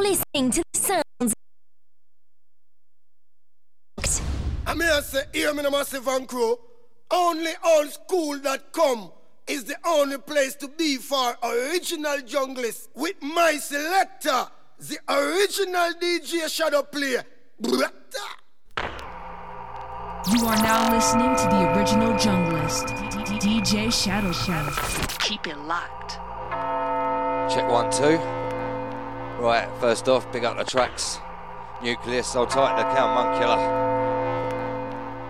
listening to the sounds. I'm here to say, hear me, no massive and crew. Only old school that come is the only place to be for original junglist with my selector, the original DJ Shadow Player. You are now listening to the original junglist, DJ Shadow Shadow. Keep it locked. Check one, two. Right, first off, pick up the tracks. Nucleus, I'll tighten the Monk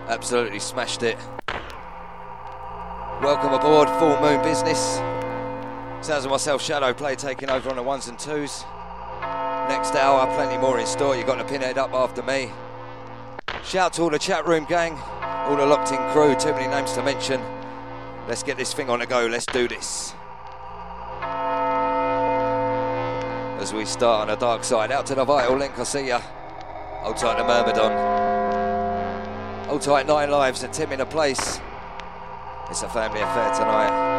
Absolutely smashed it. Welcome aboard, Full Moon Business. Sounds of myself, Shadow Play, taking over on the ones and twos. Next hour, plenty more in store. You've got to pinhead up after me. Shout to all the chat room gang, all the locked in crew, too many names to mention. Let's get this thing on the go, let's do this. As we start on the dark side, out to the vital link, I see ya. Hold tight to Myrmidon. Hold tight, nine lives and Tim in a place. It's a family affair tonight.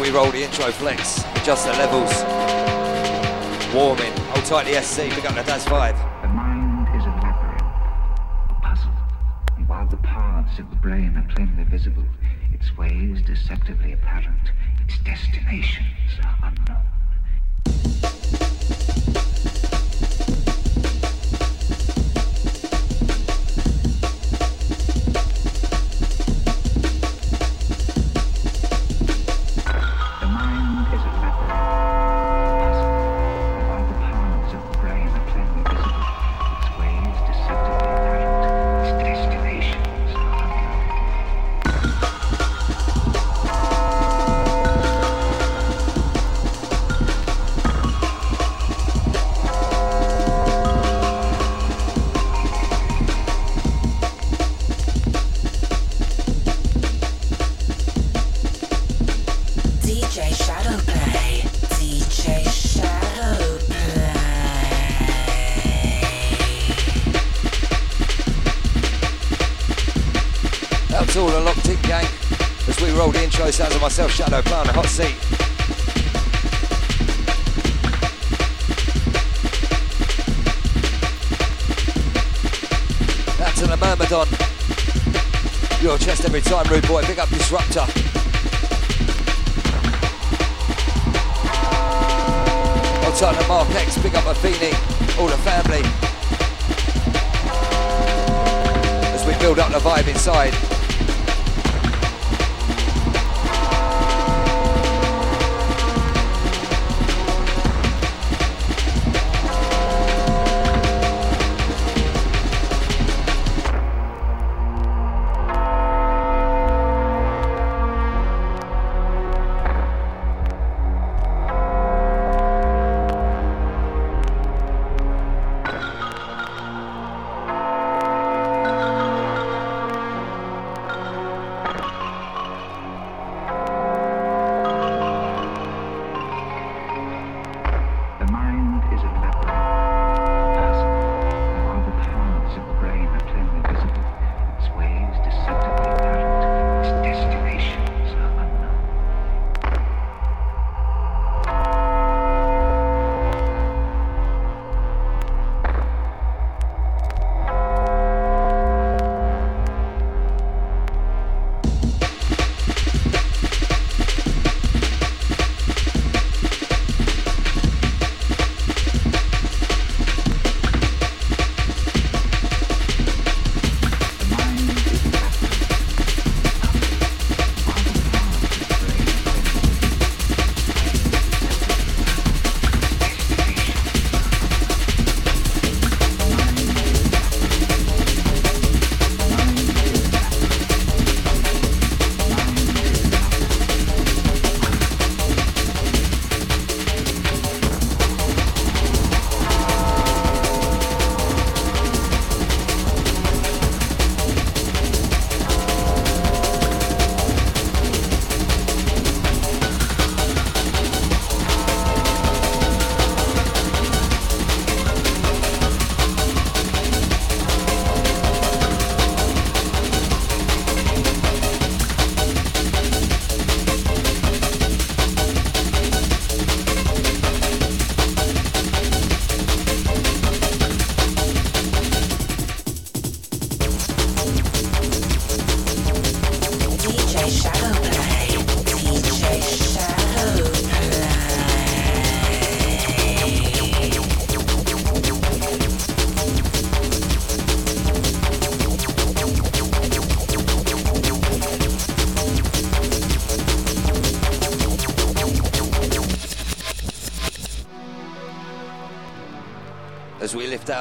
We roll the intro flex, adjust the levels. Warming, hold tight the SC, pick up the DAS 5. The mind is a labyrinth, a puzzle, and while the paths of the brain are plainly visible, its ways deceptively apparent, its destinations unknown.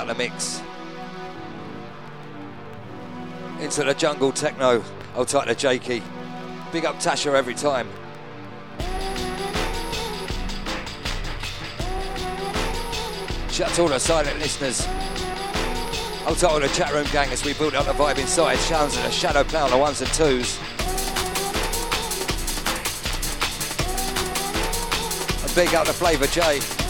The mix into the jungle techno. I'll type the J key. Big up Tasha every time. Shout out to all the silent listeners. I'll type all the chat room gang as we build up the vibe inside. Shouts to the shadow play on the ones and twos. And big up the Flavour J.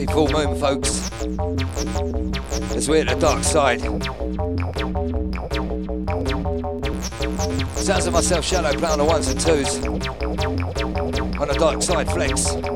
happy full moon, folks. As we're at the dark side. Sounds of myself, Shadow, play on the ones and twos. On the dark side, flex.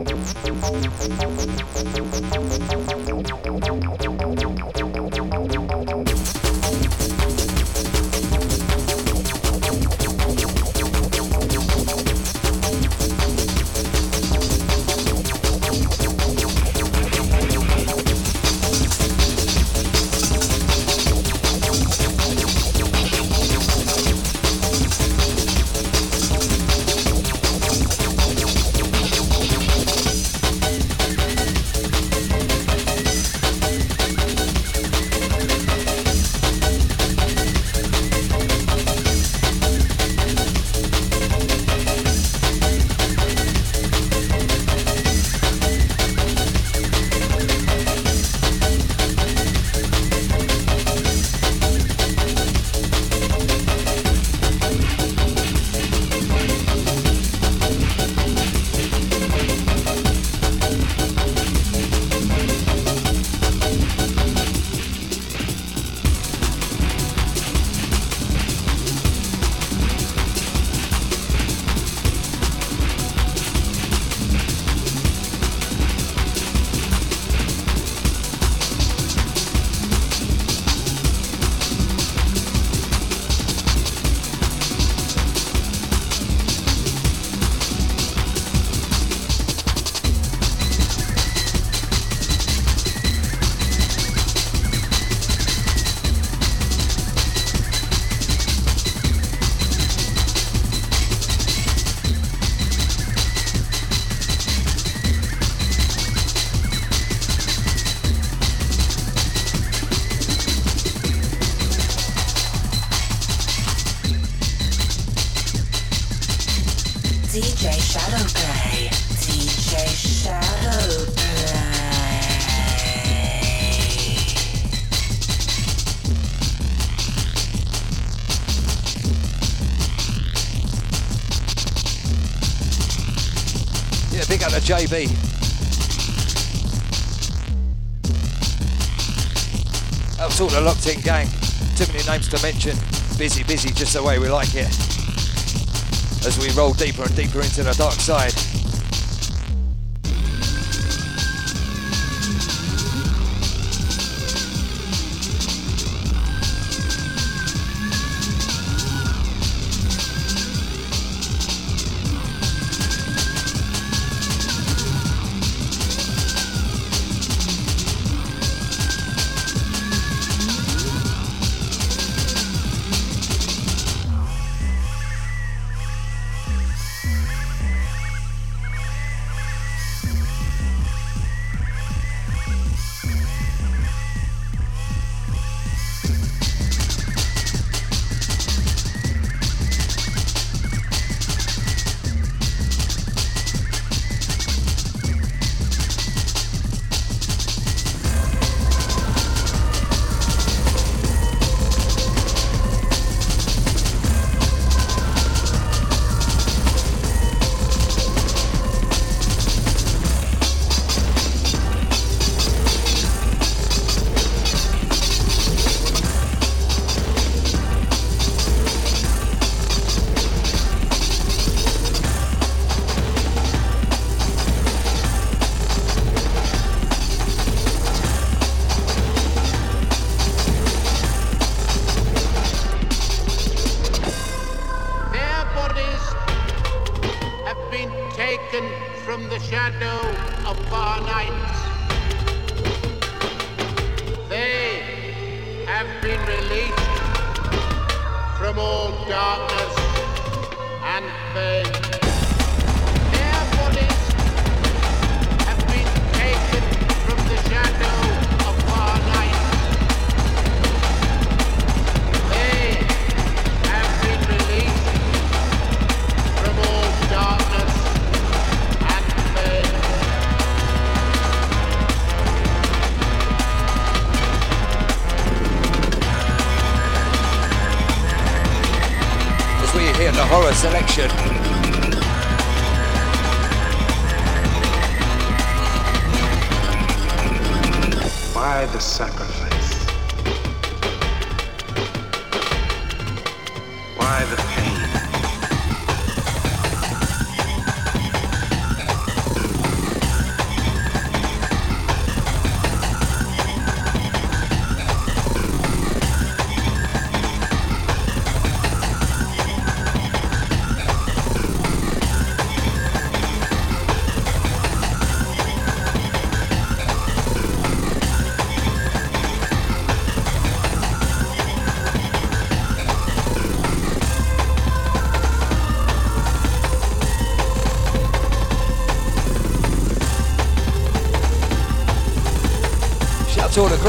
10. Too many names to mention. Busy, busy, just the way we like it. As we roll deeper and deeper into the dark side. Selection. The sacrifice?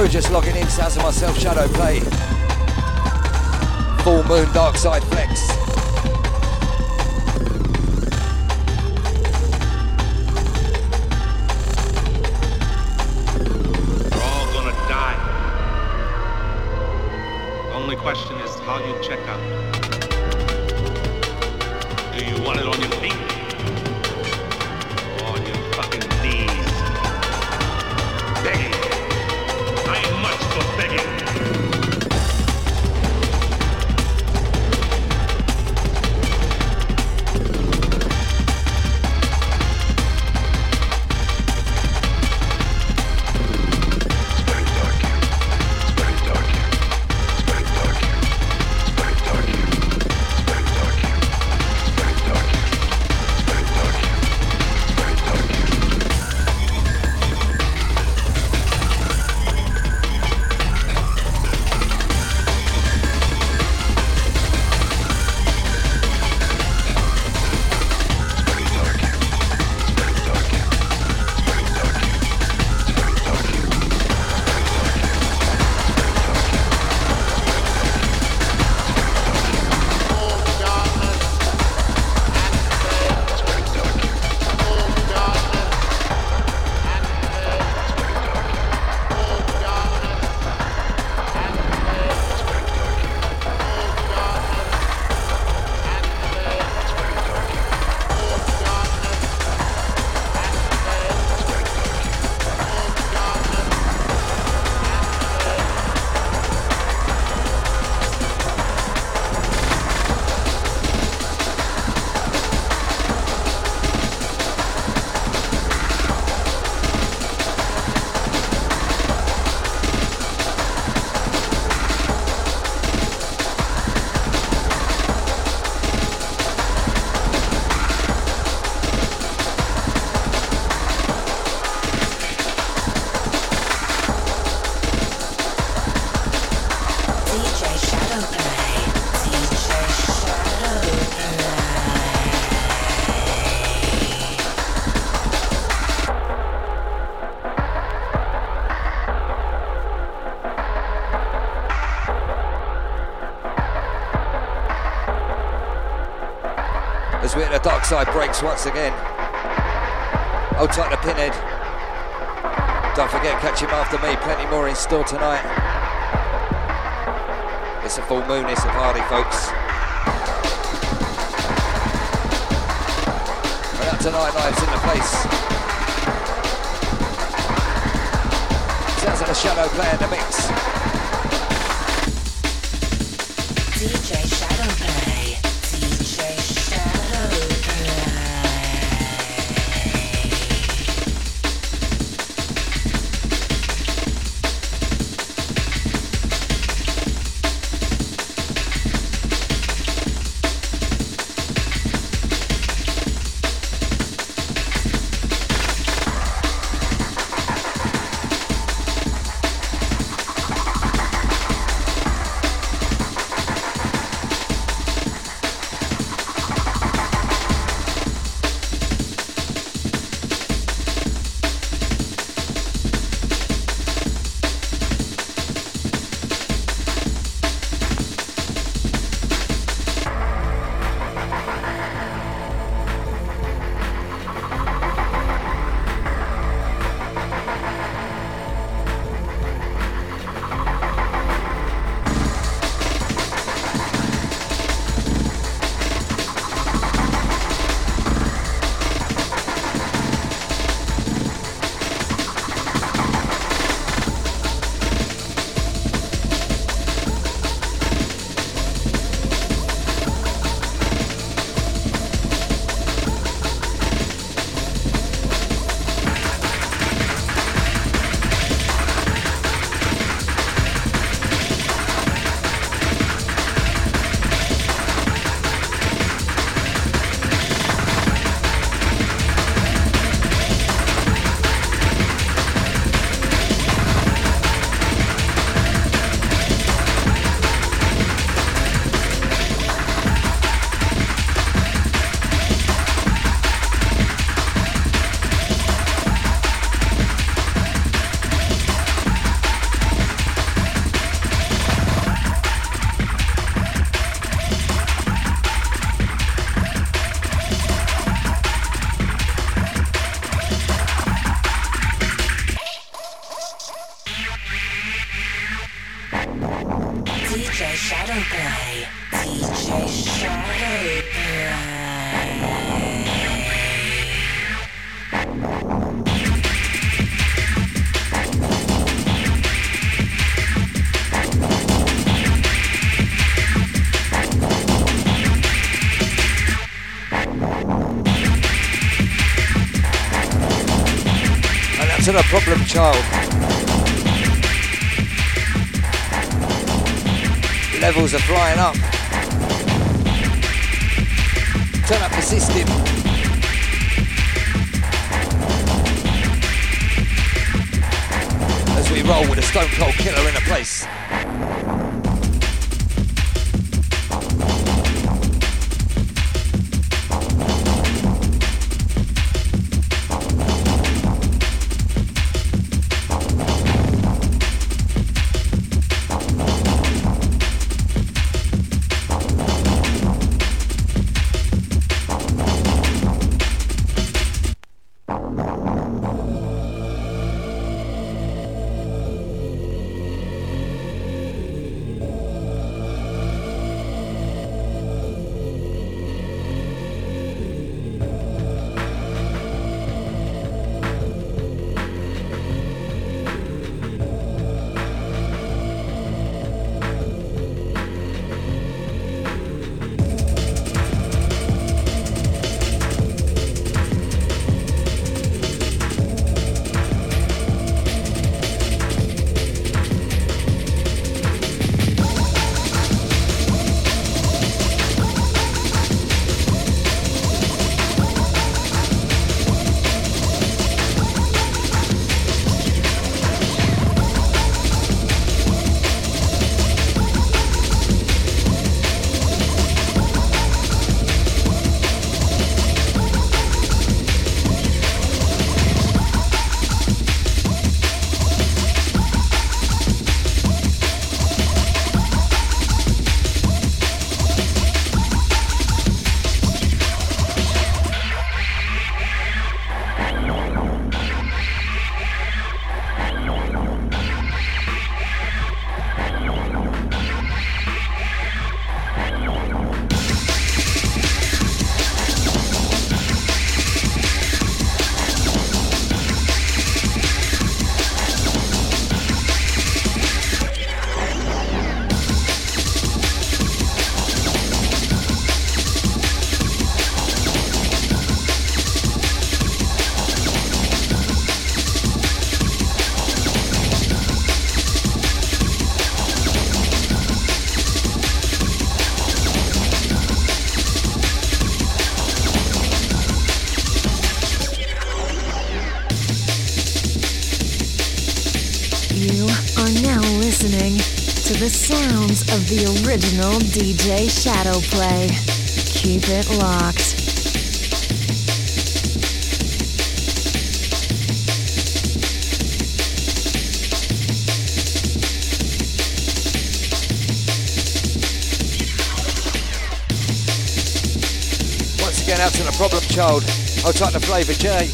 Crew just logging in. Sounds of myself, Shadow Play. Full Moon Dark Side Flex. Hit the dark side breaks once again. Hold tight to Pinhead. Don't forget, catch him after me. Plenty more in store tonight. It's a full moon, it's a party, folks. Right out tonight, lives in the place. Sounds like a shadow play in the mix. Flying up. Original DJ Shadowplay. Keep it locked. Once again, out to the problem child. I'll type the flavour J.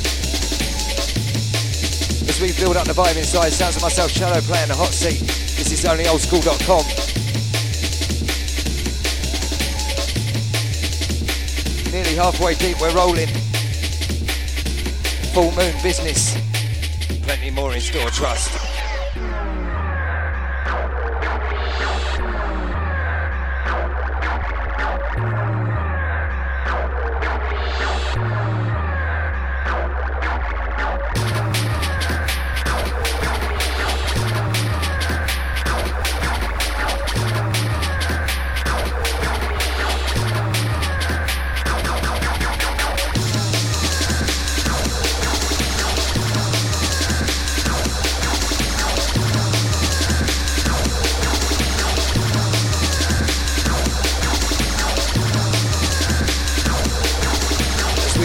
As we build up the vibe inside, sounds of myself, Shadow playing the hot seat. This is onlyoldskool.com. halfway deep, we're rolling. Full moon business. Plenty more in store, trust.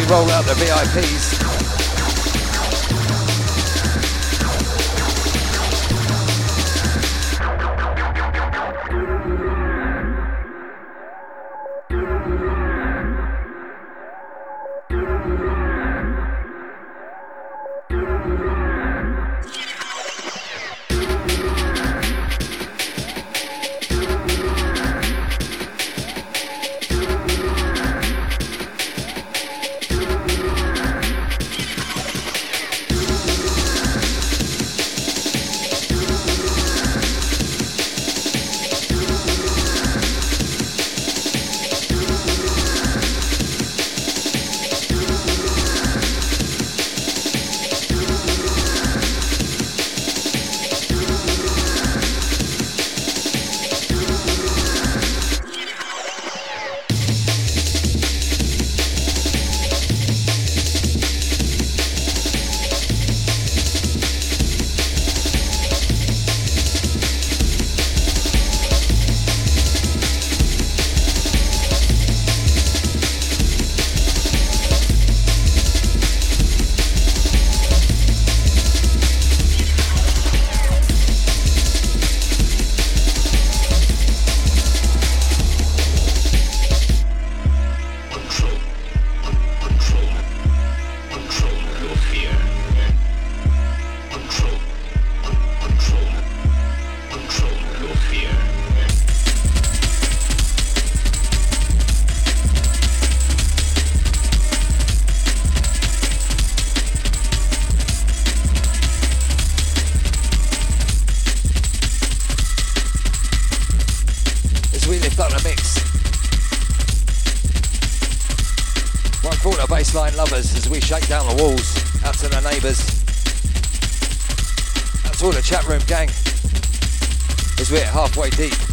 Roll out the VIPs. As we shake down the walls. Out to the neighbours. That's all the chat room gang as we're halfway deep.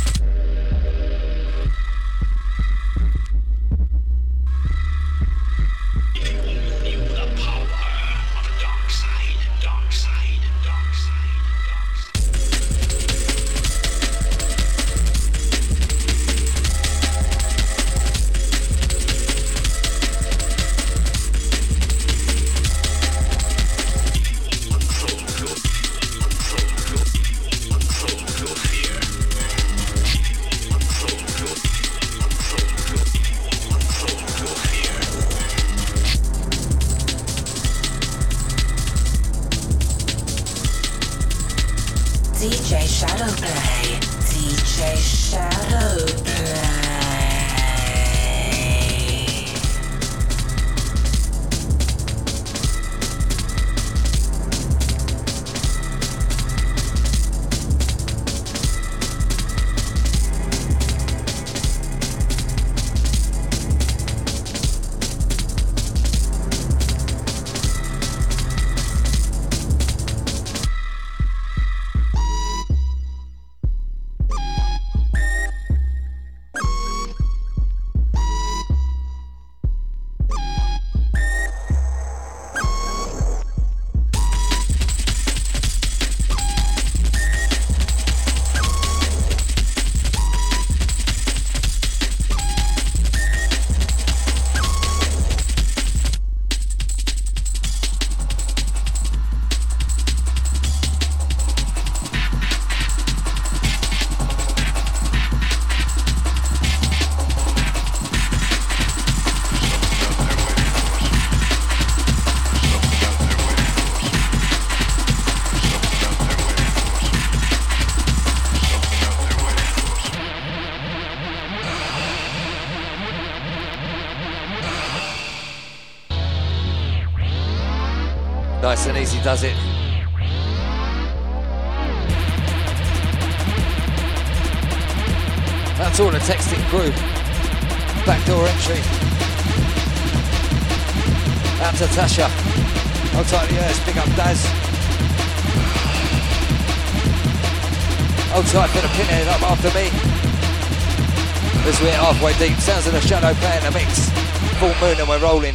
Does it. That's all the texting crew. Backdoor entry. Out to Tasha. Hold tight the ears, big up Daz. Hold tight for the pinhead up after me. As we're halfway deep, sounds of the shadow playing the mix. Full moon and we're rolling.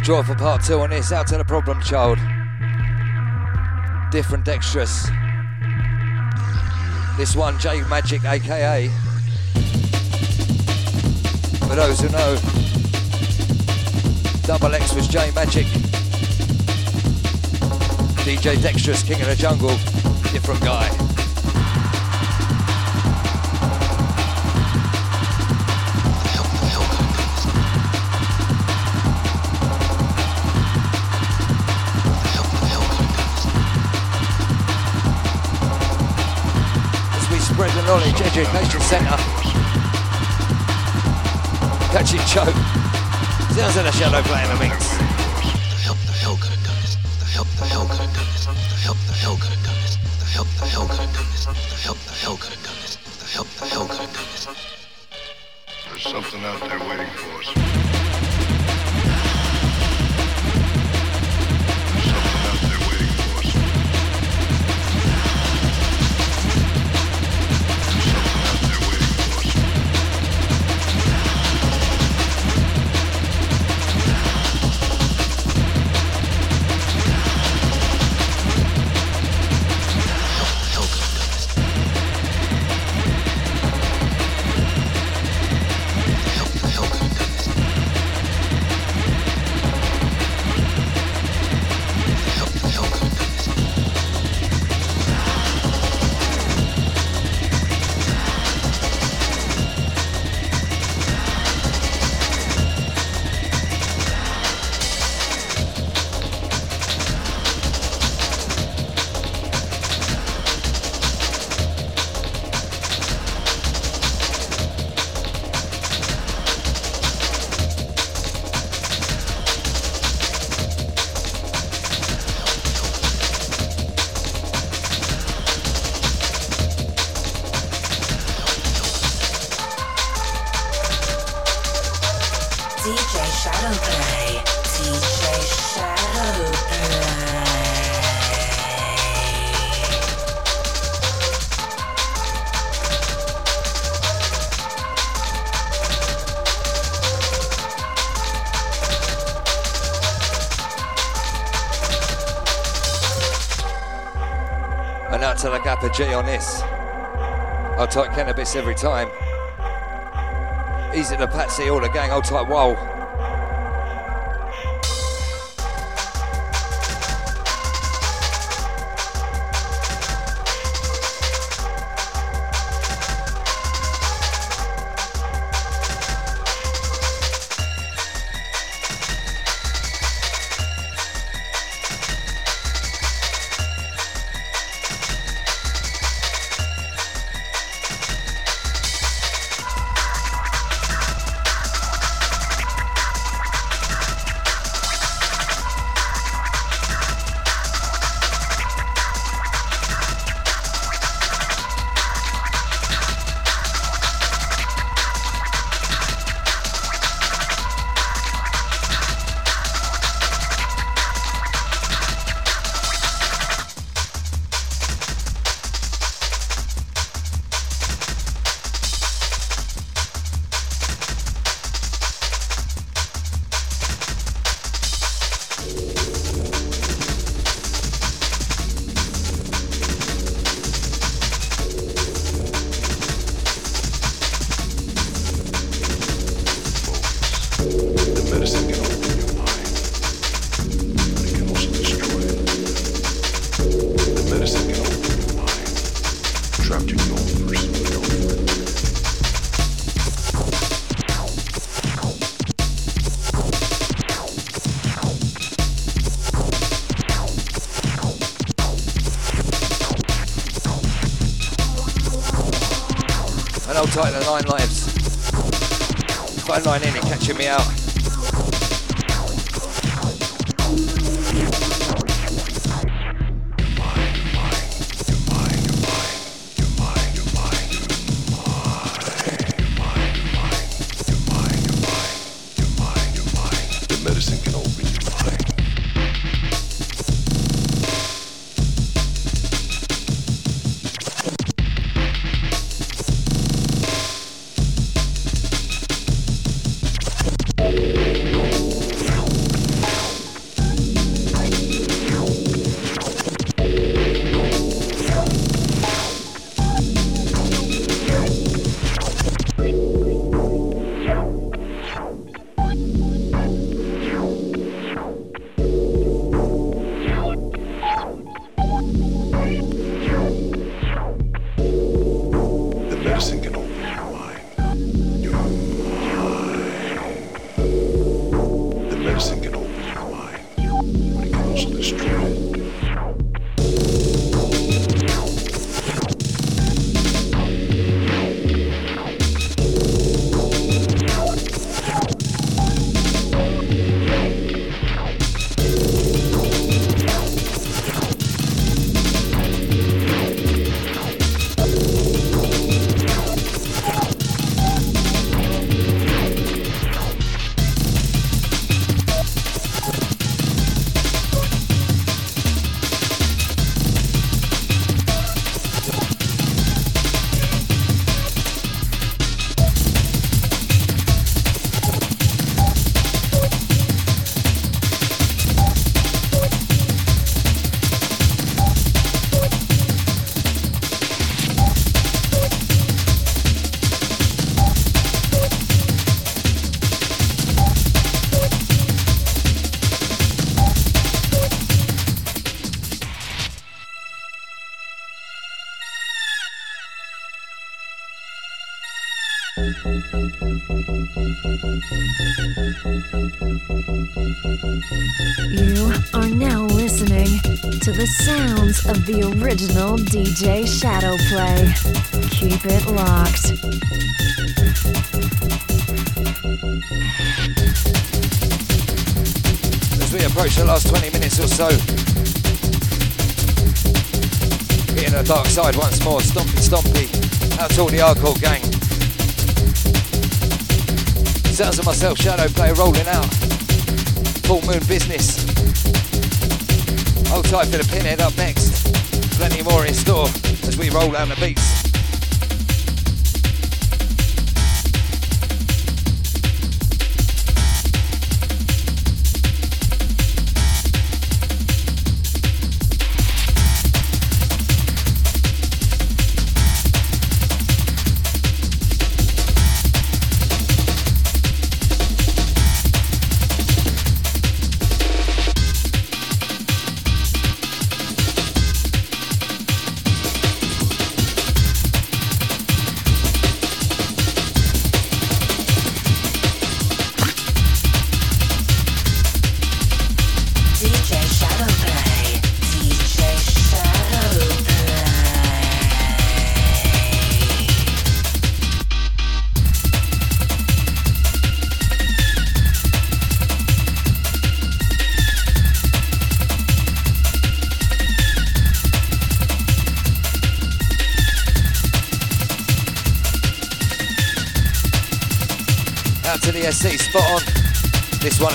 We draw for part two on this, out to the problem child. Different dexterous. This one, J Magic, aka. For those who know, Double X was J Magic. DJ Dexterous, King of the Jungle, different guy. Knowledge education centre. Catching choke. Sounds like a shadow playing the mix. The on this. I'll type cannabis every time. Easy to Patsy, all the gang, I'll type whoa. Type the nine lives. Phone line in, you're catching me out. You are now listening to the sounds of the original DJ Shadowplay. Keep it locked. As we approach the last 20 minutes or so, hitting the dark side once more, stompy stompy, to all the hardcore gang. Sounds of myself, Shadowplay rolling out. Full moon business. Hold tight for the pinhead up next. Plenty more in store as we roll down the beats.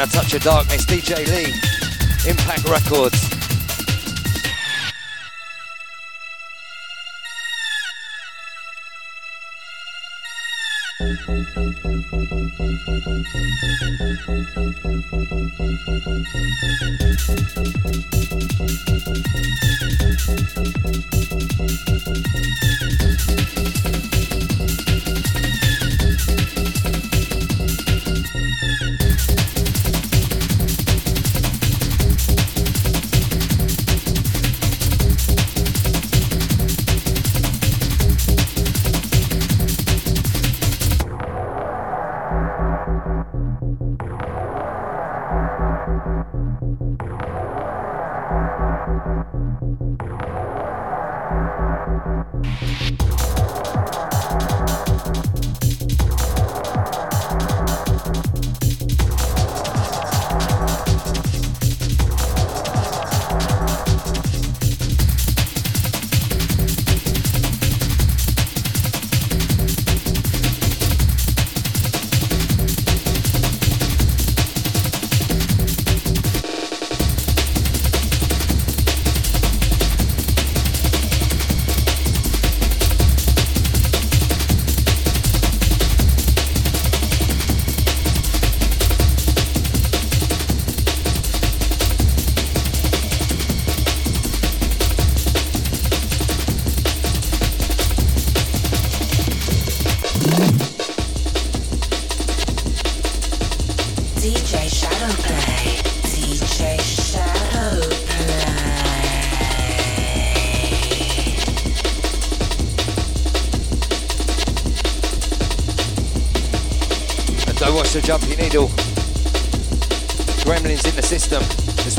A Touch of Darkness, DJ Lee, Impact Records.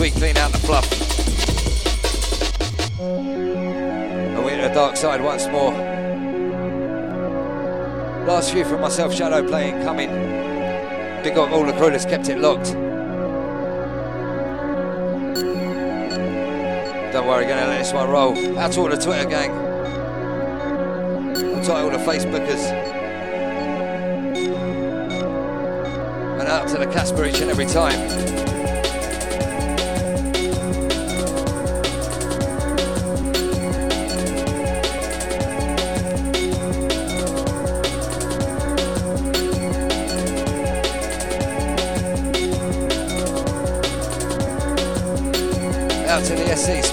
We clean out the fluff. And we're in the dark side once more. Last few from myself, Shadow playing coming. Big up all the crew that's kept it locked. Don't worry, gonna let this one roll. Out to all the Twitter gang. Out to all the Facebookers. And out to the Casper each and every time.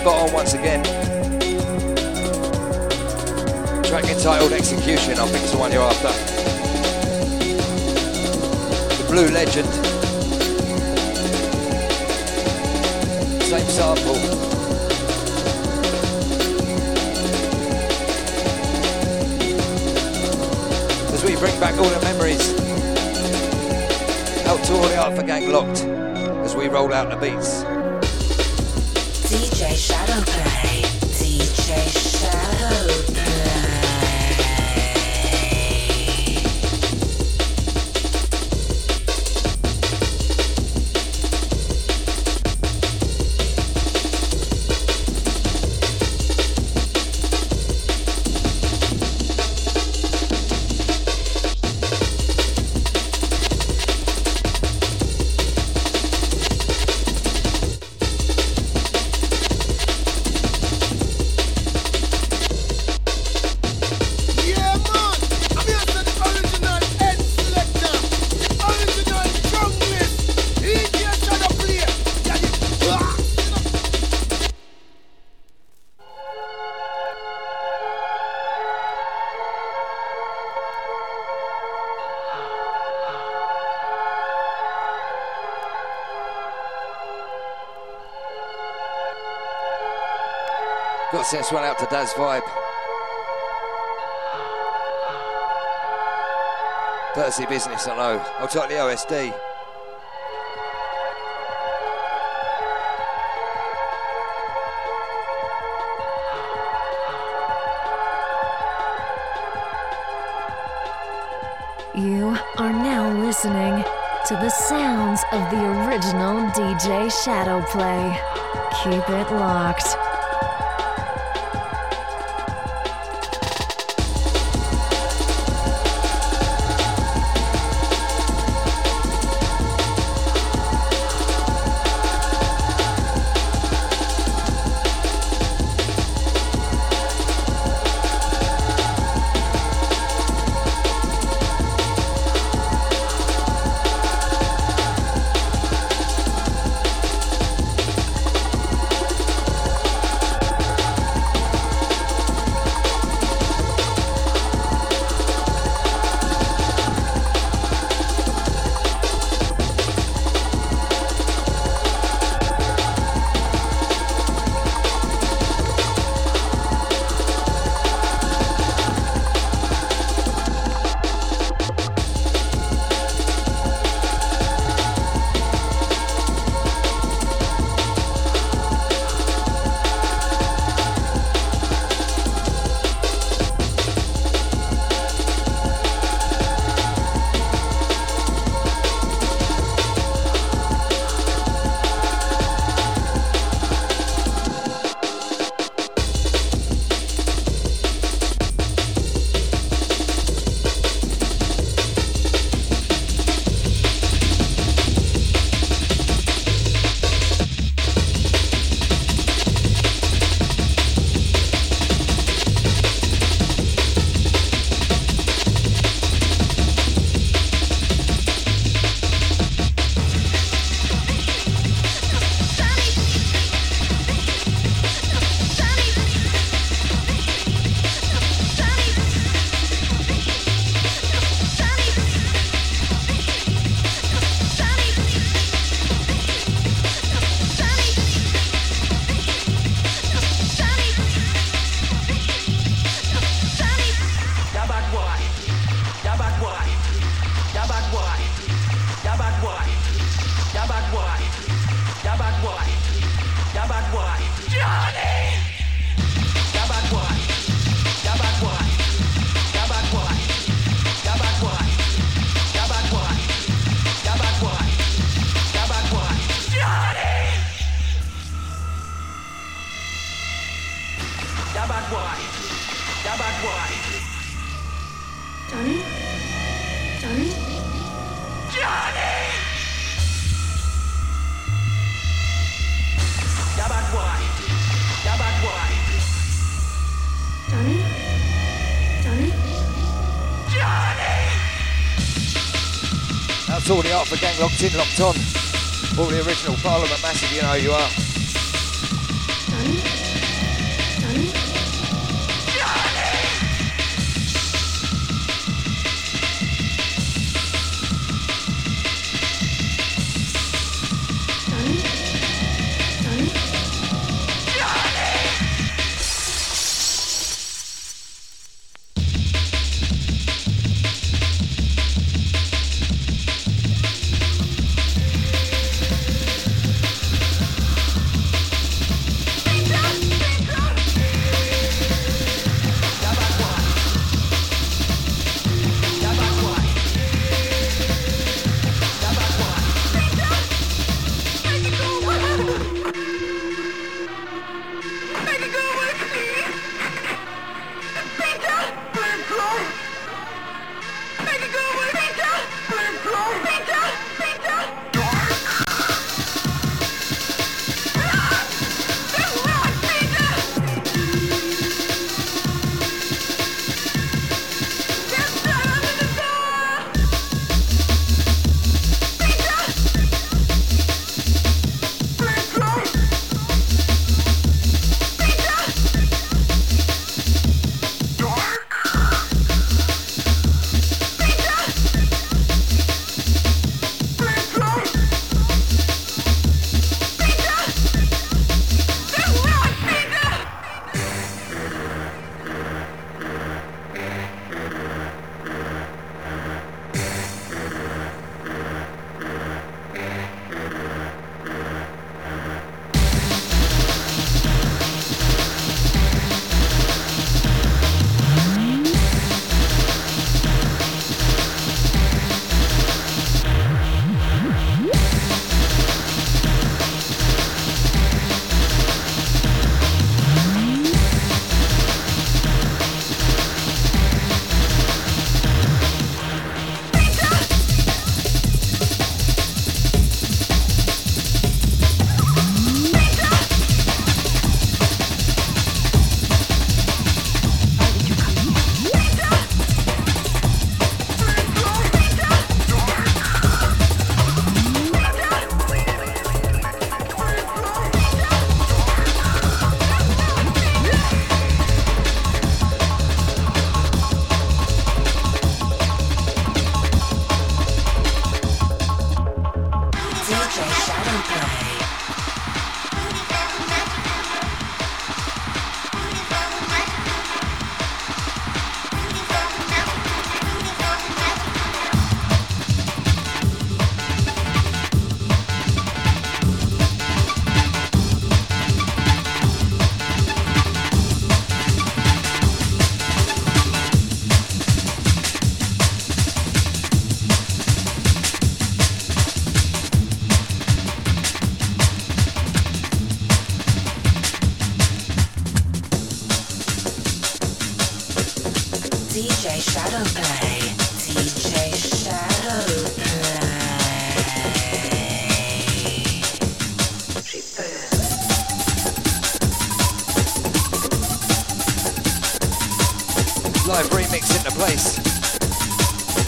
Spot on once again. Track entitled Execution, I think it's the one you're after. The Blue Legend. Same sample. As we bring back all the memories. Out to all the Alpha Gang locked as we roll out the beats. DJ Shadowplay. One out to Daz Vibe. Dirty business, I know. I'll talk the OSD. You are now listening to the sounds of the original DJ Shadowplay. Keep it locked. That's all the Alpha Gang locked in, locked on. All the original Parliament Massive, you know you are.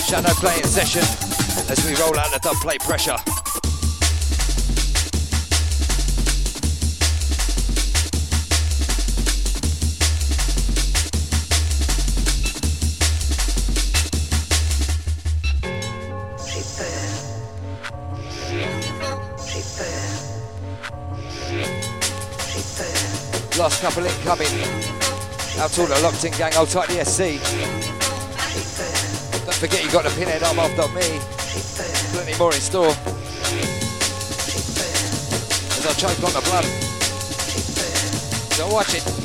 Shadowplay. In session as we roll out the dub plate pressure. Couple incoming. Out to all the locked in gang, hold tight the SC. Don't forget you got the pinhead arm after me. Plenty more in store. As I choke on the blood. So watch it.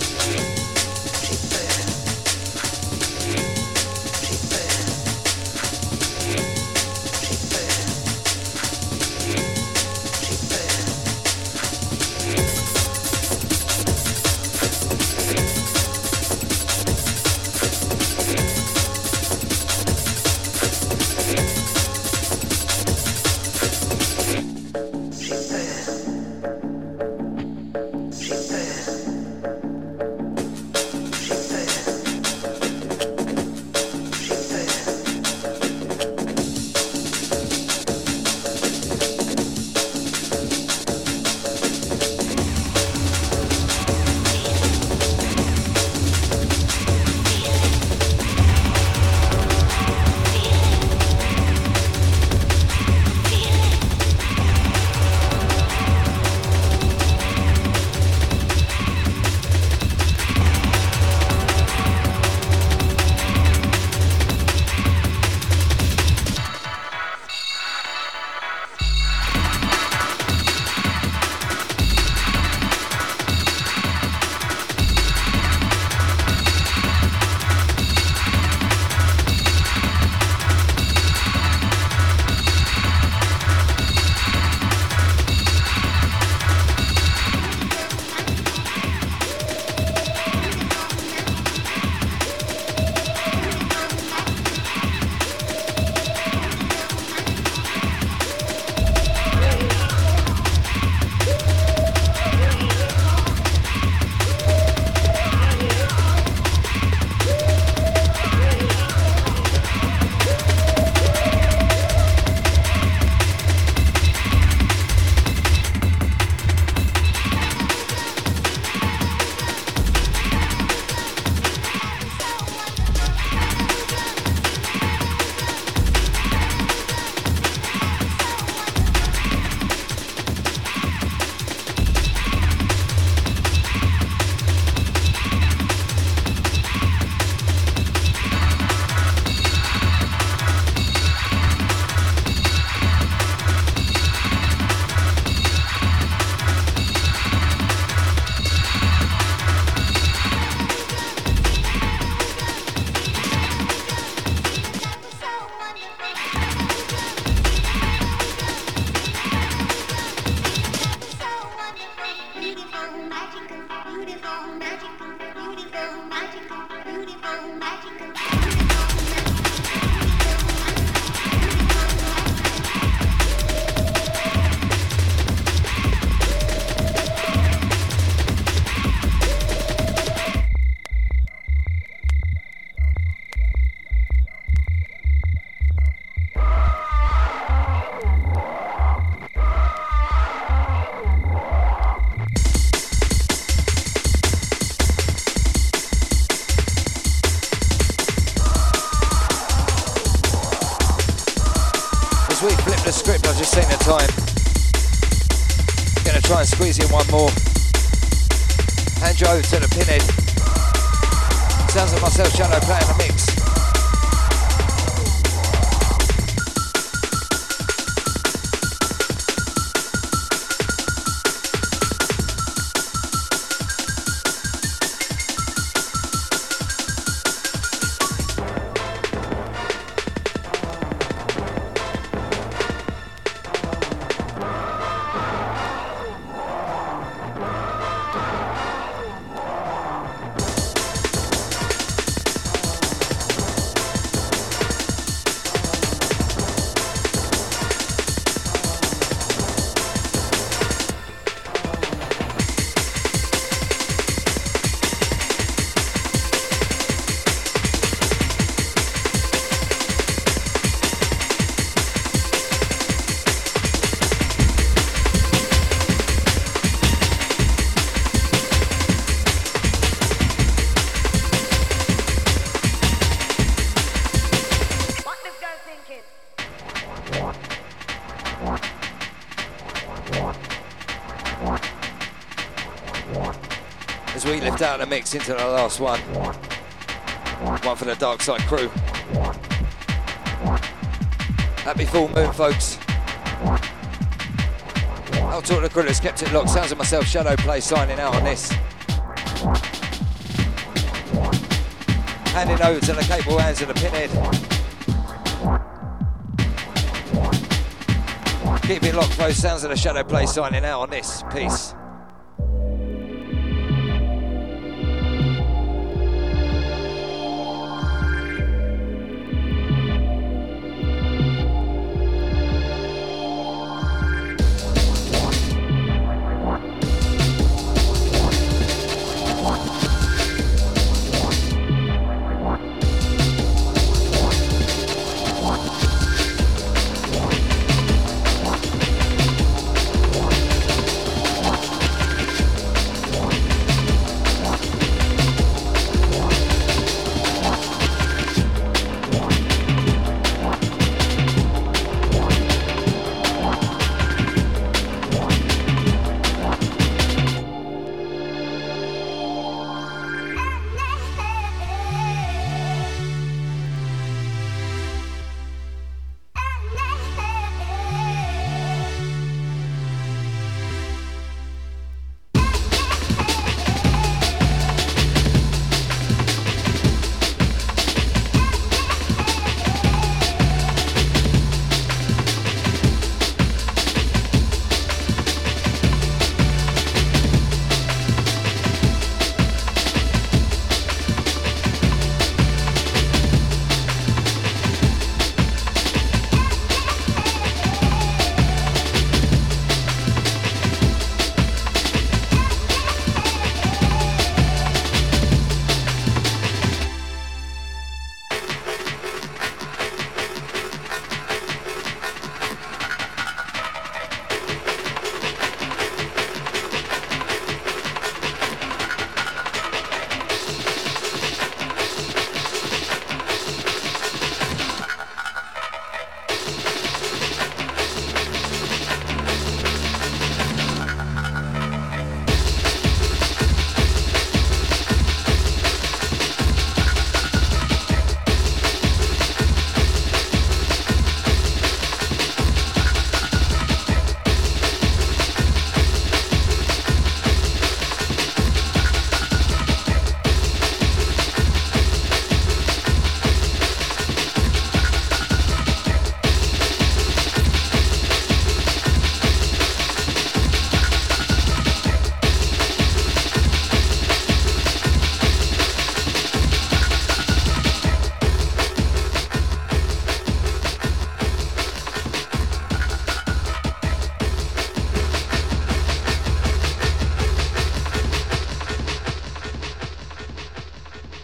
Out the mix into the last one. One for the Dark Side crew. Happy full moon, folks. I'll talk to the crew that's kept it locked. Sounds of myself, Shadowplay, signing out on this. Handing over to the capable hands of the pinhead. Keep it locked, folks. Sounds of the Shadowplay signing out on this. Peace.